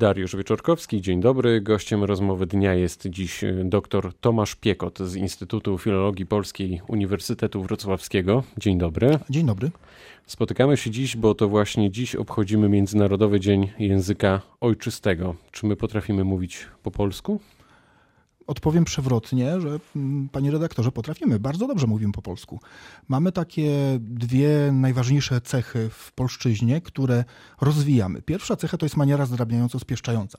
Dariusz Wieczorkowski, dzień dobry. Gościem rozmowy dnia jest dziś dr Tomasz Piekot z Instytutu Filologii Polskiej Uniwersytetu Wrocławskiego. Dzień dobry. Dzień dobry. Spotykamy się dziś, bo to właśnie dziś obchodzimy Międzynarodowy Dzień Języka Ojczystego. Czy my potrafimy mówić po polsku? Odpowiem przewrotnie, że mm, panie redaktorze, potrafimy. Bardzo dobrze mówimy po polsku. Mamy takie dwie najważniejsze cechy w polszczyźnie, które rozwijamy. Pierwsza cecha to jest maniera zdrabniająco-spieszczająca.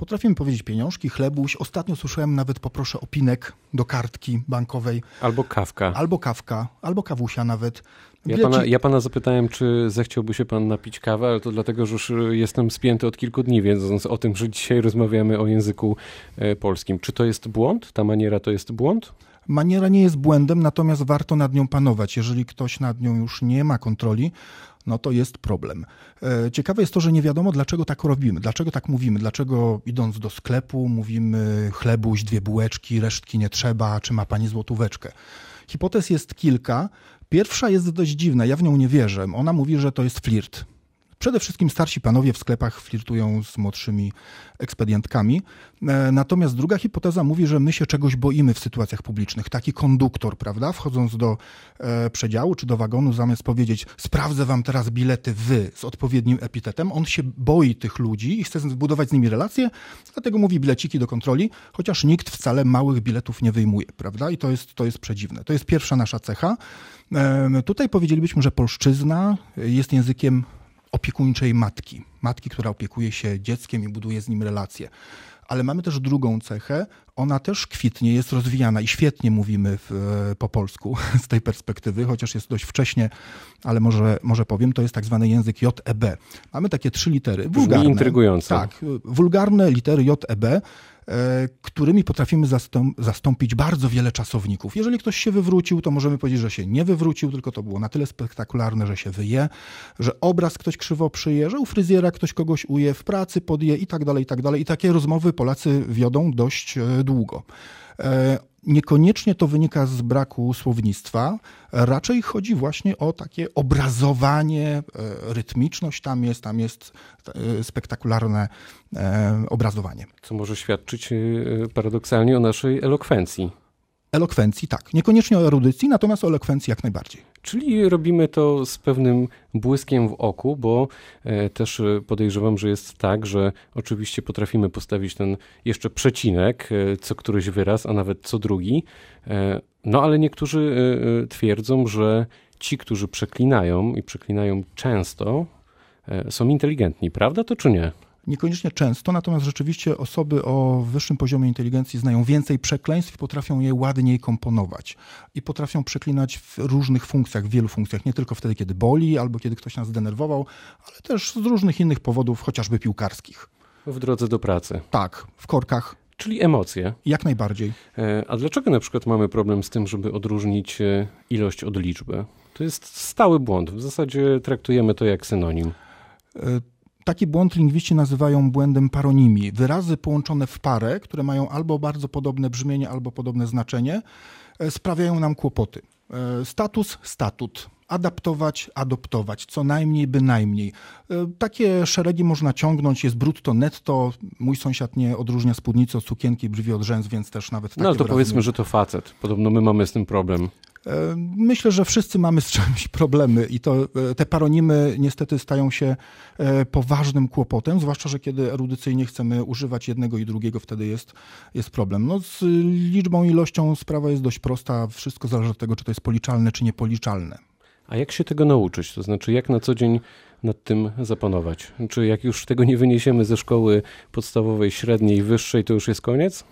Potrafimy powiedzieć pieniążki, chlebuś. Ostatnio słyszałem nawet poproszę opinek do kartki bankowej. Albo kawka. Albo kawka, albo kawusia nawet. Ja pana, ja pana zapytałem, czy zechciałby się pan napić kawę, ale to dlatego, że już jestem spięty od kilku dni, wiedząc o tym, że dzisiaj rozmawiamy o języku e, polskim. Czy to jest błąd? Ta maniera to jest błąd? Maniera nie jest błędem, natomiast warto nad nią panować. Jeżeli ktoś nad nią już nie ma kontroli, no to jest problem. E, ciekawe jest to, że nie wiadomo, dlaczego tak robimy, dlaczego tak mówimy, dlaczego idąc do sklepu mówimy chlebuś, dwie bułeczki, resztki nie trzeba, czy ma pani złotóweczkę. Hipotez jest kilka. Pierwsza jest dość dziwna, ja w nią nie wierzę. Ona mówi, że to jest flirt. Przede wszystkim starsi panowie w sklepach flirtują z młodszymi ekspedientkami. E, natomiast druga hipoteza mówi, że my się czegoś boimy w sytuacjach publicznych. Taki konduktor, prawda, wchodząc do e, przedziału czy do wagonu, zamiast powiedzieć, sprawdzę wam teraz bilety wy z odpowiednim epitetem, on się boi tych ludzi i chce zbudować z nimi relacje, dlatego mówi bileciki do kontroli, chociaż nikt wcale małych biletów nie wyjmuje, prawda? I to jest, to jest przedziwne. To jest pierwsza nasza cecha. E, tutaj powiedzielibyśmy, że polszczyzna jest językiem opiekuńczej matki. Matki, która opiekuje się dzieckiem i buduje z nim relacje. Ale mamy też drugą cechę, ona też kwitnie, jest rozwijana i świetnie mówimy w, po polsku z tej perspektywy, chociaż jest dość wcześnie, ale może, może powiem, to jest tak zwany język JEB. Mamy takie trzy litery. Wulgarne, Brzmi intrygująco. Tak, wulgarne litery JEB, E, którymi potrafimy zastąpić bardzo wiele czasowników. Jeżeli ktoś się wywrócił, to możemy powiedzieć, że się nie wywrócił, tylko to było na tyle spektakularne, że się wyje, że obraz ktoś krzywo przyje, że u fryzjera ktoś kogoś uje, w pracy podje i tak dalej, i tak dalej. I takie rozmowy Polacy wiodą dość e, długo. E, Niekoniecznie to wynika z braku słownictwa, raczej chodzi właśnie o takie obrazowanie, e, rytmiczność tam jest, tam jest e, spektakularne obrazowanie. Co może świadczyć paradoksalnie o naszej elokwencji. Elokwencji, tak. Niekoniecznie o erudycji, natomiast o elokwencji jak najbardziej. Czyli robimy to z pewnym błyskiem w oku, bo e, też e, podejrzewam, że jest tak, że oczywiście potrafimy postawić ten jeszcze przecinek, e, co któryś wyraz, a nawet co drugi. No ale niektórzy twierdzą, że ci, którzy przeklinają i przeklinają często, są inteligentni. Prawda to czy nie? Niekoniecznie często, natomiast rzeczywiście osoby o wyższym poziomie inteligencji znają więcej przekleństw i potrafią je ładniej komponować. I potrafią przeklinać w różnych funkcjach, w wielu funkcjach, nie tylko wtedy, kiedy boli albo kiedy ktoś nas zdenerwował, ale też z różnych innych powodów, chociażby piłkarskich. W drodze do pracy. Tak, w korkach. Czyli emocje. Jak najbardziej. E, a dlaczego na przykład mamy problem z tym, żeby odróżnić e, ilość od liczby? To jest stały błąd. W zasadzie traktujemy to jak synonim. Taki błąd lingwiści nazywają błędem paronimii. Wyrazy połączone w parę, które mają albo bardzo podobne brzmienie, albo podobne znaczenie, e, sprawiają nam kłopoty. E, status, statut. Adaptować, adoptować, co najmniej, bynajmniej. E, takie szeregi można ciągnąć, jest brutto, netto. Mój sąsiad nie odróżnia spódnicy od sukienki, brwi od rzęs, więc też nawet takie No ale to powiedzmy, że to facet. Podobno my mamy z tym problem. E, myślę, że wszyscy mamy z czymś problemy i to, e, te paronimy niestety stają się e, poważnym kłopotem, zwłaszcza, że kiedy erudycyjnie chcemy używać jednego i drugiego, wtedy jest, jest problem. No, z liczbą, ilością sprawa jest dość prosta. Wszystko zależy od tego, czy to jest policzalne, czy niepoliczalne. A jak się tego nauczyć? To znaczy, jak na co dzień nad tym zapanować? Czy jak już tego nie wyniesiemy ze szkoły podstawowej, średniej, wyższej, to już jest koniec?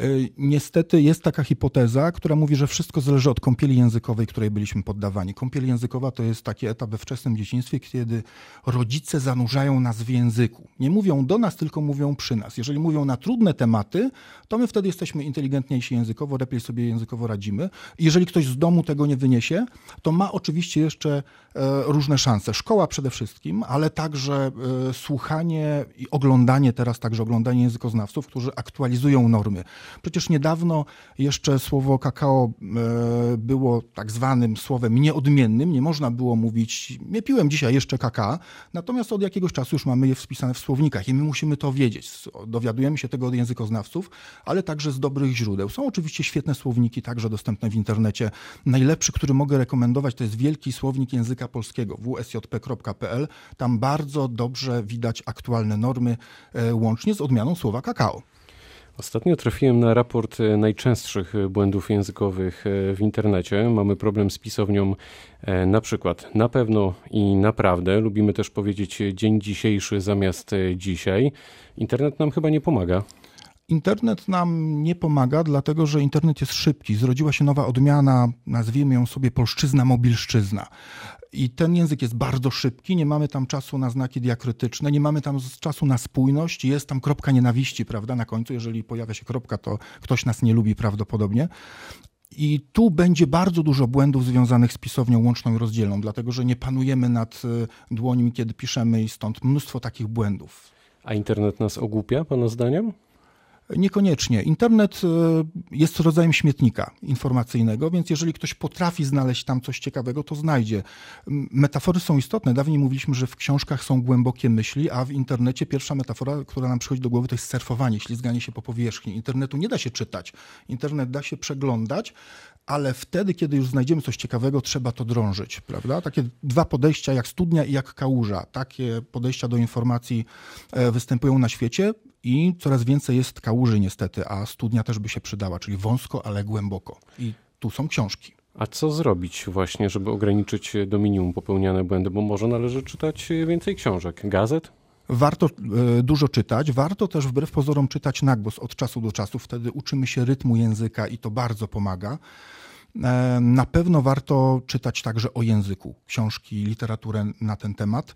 E, niestety jest taka hipoteza, która mówi, że wszystko zależy od kąpieli językowej, której byliśmy poddawani. Kąpiel językowa to jest taki etap we wczesnym dzieciństwie, kiedy rodzice zanurzają nas w języku. Nie mówią do nas, tylko mówią przy nas. Jeżeli mówią na trudne tematy, to my wtedy jesteśmy inteligentniejsi językowo, lepiej sobie językowo radzimy. Jeżeli ktoś z domu tego nie wyniesie, to ma oczywiście jeszcze e, różne szanse. Szkoła przede wszystkim, ale także e, słuchanie i oglądanie teraz, także oglądanie językoznawców, którzy aktualizują normy Przecież niedawno jeszcze słowo kakao e, było tak zwanym słowem nieodmiennym, nie można było mówić, nie piłem dzisiaj jeszcze kakao, natomiast od jakiegoś czasu już mamy je wpisane w słownikach i my musimy to wiedzieć. Dowiadujemy się tego od językoznawców, ale także z dobrych źródeł. Są oczywiście świetne słowniki, także dostępne w internecie. Najlepszy, który mogę rekomendować, to jest Wielki Słownik Języka Polskiego, wsjp.pl. Tam bardzo dobrze widać aktualne normy, e, łącznie z odmianą słowa kakao. Ostatnio trafiłem na raport e, najczęstszych e, błędów językowych w internecie. Mamy problem z pisownią na przykład na pewno i naprawdę. Lubimy też powiedzieć dzień dzisiejszy zamiast dzisiaj. Internet nam chyba nie pomaga. Internet nam nie pomaga, dlatego że internet jest szybki. Zrodziła się nowa odmiana, nazwijmy ją sobie polszczyzna, mobilszczyzna. I ten język jest bardzo szybki, nie mamy tam czasu na znaki diakrytyczne, nie mamy tam czasu na spójność, jest tam kropka nienawiści, prawda, na końcu. Jeżeli pojawia się kropka, to ktoś nas nie lubi prawdopodobnie. I tu będzie bardzo dużo błędów związanych z pisownią łączną i rozdzielną, dlatego że nie panujemy nad y, dłońmi, kiedy piszemy i stąd mnóstwo takich błędów. A internet nas ogłupia, Pana zdaniem? Niekoniecznie. Internet e, jest rodzajem śmietnika informacyjnego, więc jeżeli ktoś potrafi znaleźć tam coś ciekawego, to znajdzie. Metafory są istotne. Dawniej mówiliśmy, że w książkach są głębokie myśli, a w internecie pierwsza metafora, która nam przychodzi do głowy, to jest surfowanie, ślizganie się po powierzchni. Internetu nie da się czytać. Internet da się przeglądać, ale wtedy, kiedy już znajdziemy coś ciekawego, trzeba to drążyć, prawda? Takie dwa podejścia, jak studnia i jak kałuża. Takie podejścia do informacji e, występują na świecie i coraz więcej jest kałuży niestety, a studnia też by się przydała, czyli wąsko, ale głęboko. I tu są książki. A co zrobić właśnie, żeby ograniczyć do minimum popełniane błędy? Bo może należy czytać więcej książek, gazet? Warto e, dużo czytać, warto też wbrew pozorom czytać na głos od czasu do czasu, wtedy uczymy się rytmu języka i to bardzo pomaga. E, na pewno warto czytać także o języku, książki, literaturę na ten temat.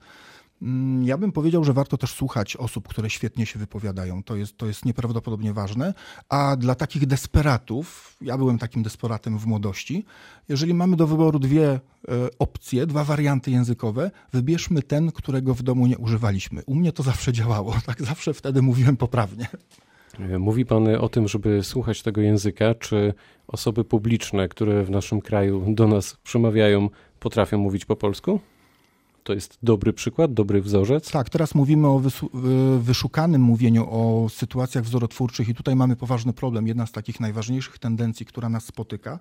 Mm, ja bym powiedział, że warto też słuchać osób, które świetnie się wypowiadają. To jest, to jest nieprawdopodobnie ważne. A dla takich desperatów, ja byłem takim desperatem w młodości, jeżeli mamy do wyboru dwie e, opcje, dwa warianty językowe, wybierzmy ten, którego w domu nie używaliśmy. U mnie to zawsze działało, tak zawsze wtedy mówiłem poprawnie. E, mówi Pan o tym, żeby słuchać tego języka. Czy osoby publiczne, które w naszym kraju do nas przemawiają, potrafią mówić po polsku? To jest dobry przykład, dobry wzorzec? Tak, teraz mówimy o wyszukanym mówieniu, o sytuacjach wzorotwórczych i tutaj mamy poważny problem. Jedna z takich najważniejszych tendencji, która nas spotyka,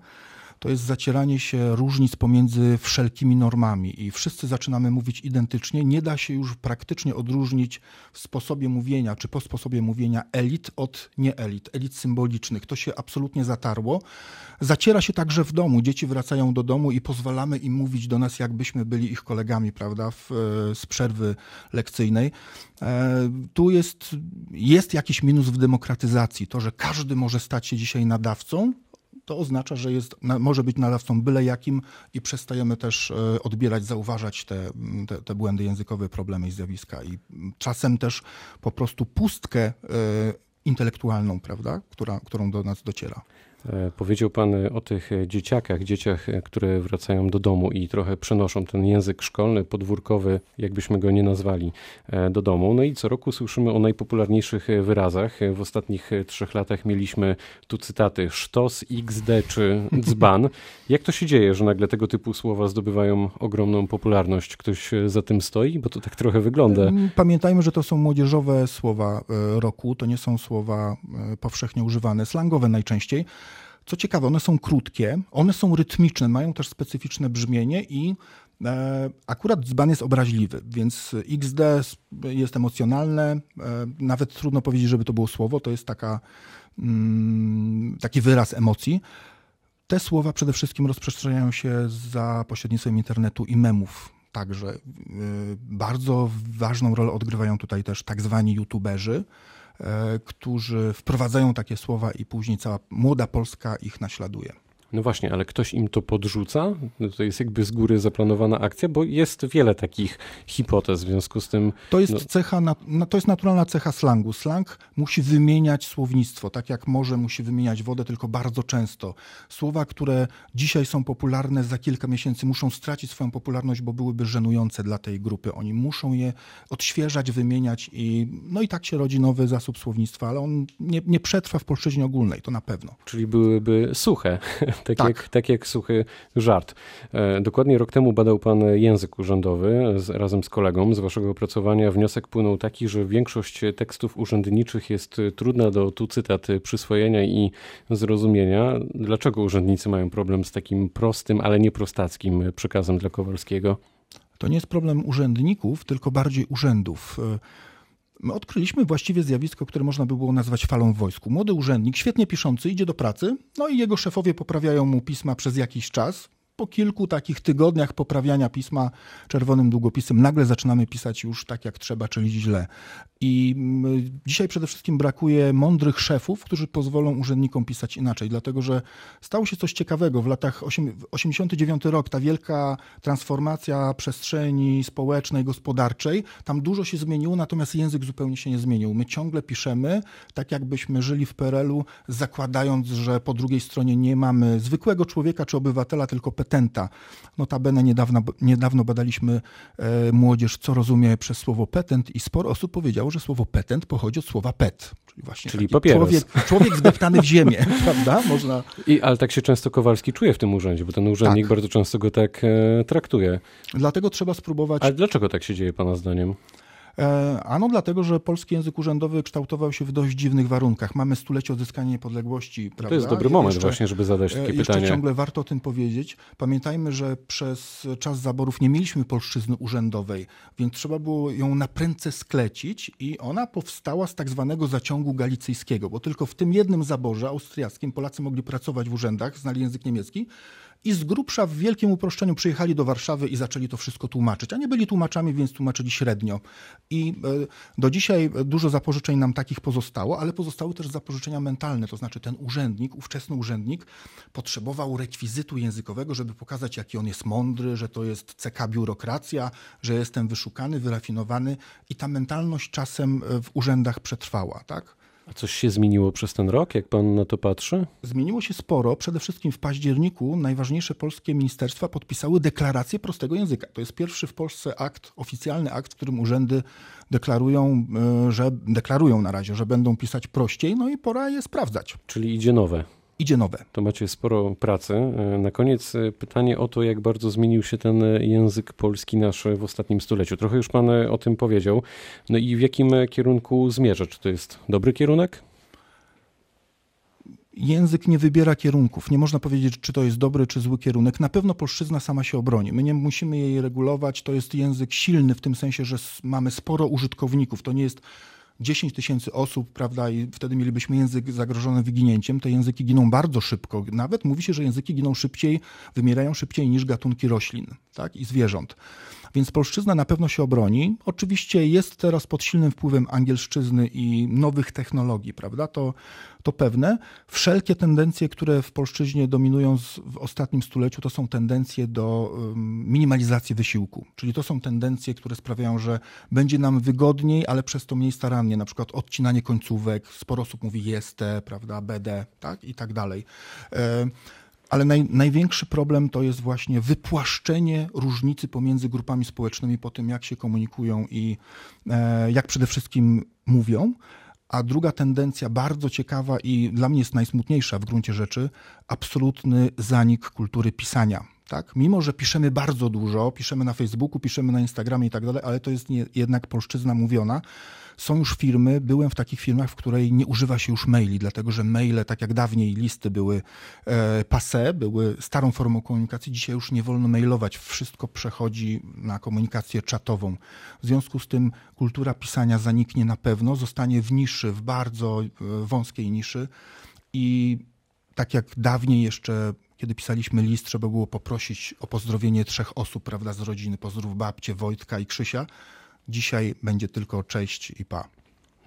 to jest zacieranie się różnic pomiędzy wszelkimi normami i wszyscy zaczynamy mówić identycznie. Nie da się już praktycznie odróżnić w sposobie mówienia, czy po sposobie mówienia elit od nieelit, elit symbolicznych. To się absolutnie zatarło. Zaciera się także w domu. Dzieci wracają do domu i pozwalamy im mówić do nas, jakbyśmy byli ich kolegami, prawda, w, z przerwy lekcyjnej. E, tu jest, jest jakiś minus w demokratyzacji. To, że każdy może stać się dzisiaj nadawcą, to oznacza, że jest, może być nadawcą byle jakim i przestajemy też e, odbierać, zauważać te, te, te błędy językowe, problemy i zjawiska. I czasem też po prostu pustkę e, intelektualną, prawda, która, którą do nas dociera. E, powiedział Pan o tych dzieciakach, dzieciach, które wracają do domu i trochę przenoszą ten język szkolny, podwórkowy, jakbyśmy go nie nazwali, e, do domu. No i co roku słyszymy o najpopularniejszych wyrazach. W ostatnich trzech latach mieliśmy tu cytaty sztos, xd czy dzban. Jak to się dzieje, że nagle tego typu słowa zdobywają ogromną popularność? Ktoś za tym stoi? Bo to tak trochę wygląda. Mm, pamiętajmy, że to są młodzieżowe słowa e, roku, to nie są słowa powszechnie używane, slangowe najczęściej. Co ciekawe, one są krótkie, one są rytmiczne, mają też specyficzne brzmienie i e, akurat dzban jest obraźliwy, więc XD jest emocjonalne, e, nawet trudno powiedzieć, żeby to było słowo, to jest taka, mm, taki wyraz emocji. Te słowa przede wszystkim rozprzestrzeniają się za pośrednictwem internetu i memów. Także e, bardzo ważną rolę odgrywają tutaj też tak zwani youtuberzy, którzy wprowadzają takie słowa i później cała młoda Polska ich naśladuje. No właśnie, ale ktoś im to podrzuca? No to jest jakby z góry zaplanowana akcja, bo jest wiele takich hipotez w związku z tym. To jest no... cecha, to jest naturalna cecha slangu. Slang musi wymieniać słownictwo, tak jak morze musi wymieniać wodę, tylko bardzo często. Słowa, które dzisiaj są popularne, za kilka miesięcy muszą stracić swoją popularność, bo byłyby żenujące dla tej grupy. Oni muszą je odświeżać, wymieniać i no i tak się rodzi nowy zasób słownictwa, ale on nie, nie przetrwa w polszczyźnie ogólnej, to na pewno. Czyli byłyby suche tak, tak. Jak, tak jak suchy żart. E, dokładnie rok temu badał pan język urzędowy z, razem z kolegą. Z waszego opracowania wniosek płynął taki, że większość tekstów urzędniczych jest trudna do, tu cytat, przyswojenia i zrozumienia. Dlaczego urzędnicy mają problem z takim prostym, ale nieprostackim przekazem dla Kowalskiego? To nie jest problem urzędników, tylko bardziej urzędów. My odkryliśmy właściwie zjawisko, które można by było nazwać falą w wojsku. Młody urzędnik, świetnie piszący, idzie do pracy, no i jego szefowie poprawiają mu pisma przez jakiś czas, po kilku takich tygodniach poprawiania pisma czerwonym długopisem nagle zaczynamy pisać już tak jak trzeba, czyli źle. I mm, dzisiaj przede wszystkim brakuje mądrych szefów, którzy pozwolą urzędnikom pisać inaczej, dlatego że stało się coś ciekawego. W latach 89 rok, ta wielka transformacja przestrzeni społecznej, gospodarczej, tam dużo się zmieniło, natomiast język zupełnie się nie zmienił. My ciągle piszemy tak, jakbyśmy żyli w PRL-u, zakładając, że po drugiej stronie nie mamy zwykłego człowieka czy obywatela, tylko petenta. Notabene niedawno, niedawno badaliśmy e, młodzież, co rozumie przez słowo petent i sporo osób powiedziało, że słowo petent pochodzi od słowa pet. Czyli właśnie czyli. Człowiek, człowiek wdeptany w ziemię, prawda? Można... I, ale tak się często Kowalski czuje w tym urzędzie, bo ten urzędnik tak. bardzo często go tak e, traktuje. Dlatego trzeba spróbować... Ale dlaczego tak się dzieje pana zdaniem? E, ano dlatego, że polski język urzędowy kształtował się w dość dziwnych warunkach. Mamy stulecie odzyskania niepodległości. Prawda? To jest dobry moment jeszcze, właśnie, żeby zadać takie jeszcze pytanie. ciągle warto o tym powiedzieć. Pamiętajmy, że przez czas zaborów nie mieliśmy polszczyzny urzędowej, więc trzeba było ją na prędce sklecić i ona powstała z tak zwanego zaciągu galicyjskiego, bo tylko w tym jednym zaborze austriackim Polacy mogli pracować w urzędach, znali język niemiecki, i z grubsza w wielkim uproszczeniu przyjechali do Warszawy i zaczęli to wszystko tłumaczyć. A nie byli tłumaczami, więc tłumaczyli średnio. I e, do dzisiaj dużo zapożyczeń nam takich pozostało, ale pozostały też zapożyczenia mentalne, to znaczy ten urzędnik, ówczesny urzędnik potrzebował rekwizytu językowego, żeby pokazać, jaki on jest mądry, że to jest CK biurokracja, że jestem wyszukany, wyrafinowany i ta mentalność czasem w urzędach przetrwała, tak? A coś się zmieniło przez ten rok, jak pan na to patrzy? Zmieniło się sporo. Przede wszystkim w październiku najważniejsze polskie ministerstwa podpisały deklarację prostego języka. To jest pierwszy w Polsce akt, oficjalny akt, w którym urzędy deklarują, e, że deklarują na razie, że będą pisać prościej, no i pora je sprawdzać. Czyli idzie nowe idzie nowe. To macie sporo pracy. E, na koniec e, pytanie o to, jak bardzo zmienił się ten język polski nasz w ostatnim stuleciu. Trochę już Pan e, o tym powiedział. No i w jakim kierunku zmierza? Czy to jest dobry kierunek? język nie wybiera kierunków. Nie można powiedzieć, czy to jest dobry, czy zły kierunek. Na pewno polszczyzna sama się obroni. My nie musimy jej regulować. To jest język silny w tym sensie, że mamy sporo użytkowników. To nie jest 10 tysięcy osób, prawda, i wtedy mielibyśmy język zagrożony wyginięciem. Te języki giną bardzo szybko. Nawet mówi się, że języki giną szybciej, wymierają szybciej niż gatunki roślin tak, i zwierząt. Więc polszczyzna na pewno się obroni. Oczywiście jest teraz pod silnym wpływem angielszczyzny i nowych technologii, prawda? To, to pewne. Wszelkie tendencje, które w polszczyźnie dominują w ostatnim stuleciu, to są tendencje do minimalizacji wysiłku. Czyli to są tendencje, które sprawiają, że będzie nam wygodniej, ale przez to mniej starannie. Na przykład odcinanie końcówek. Sporo osób mówi jeste, prawda, BD, tak? I tak dalej. E, ale naj, największy problem to jest właśnie wypłaszczenie różnicy pomiędzy grupami społecznymi po tym, jak się komunikują i e, jak przede wszystkim mówią. A druga tendencja, bardzo ciekawa i dla mnie jest najsmutniejsza w gruncie rzeczy, absolutny zanik kultury pisania. Tak? Mimo, że piszemy bardzo dużo, piszemy na Facebooku, piszemy na Instagramie i tak dalej, ale to jest nie, jednak polszczyzna mówiona. Są już firmy, byłem w takich firmach, w której nie używa się już maili, dlatego że maile, tak jak dawniej listy były e, passe, były starą formą komunikacji, dzisiaj już nie wolno mailować. Wszystko przechodzi na komunikację czatową. W związku z tym kultura pisania zaniknie na pewno, zostanie w niszy, w bardzo e, wąskiej niszy i tak jak dawniej jeszcze kiedy pisaliśmy list, trzeba było poprosić o pozdrowienie trzech osób, prawda, z rodziny. Pozdrów babcie, Wojtka i Krzysia. Dzisiaj będzie tylko cześć i pa.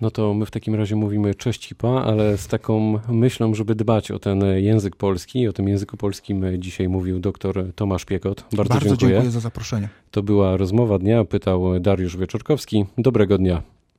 No to my w takim razie mówimy cześć IPA, ale z taką myślą, żeby dbać o ten język polski. O tym języku polskim dzisiaj mówił dr Tomasz Piekot. Bardzo, Bardzo dziękuję. dziękuję za zaproszenie. To była rozmowa dnia, pytał Dariusz Wieczorkowski. Dobrego dnia.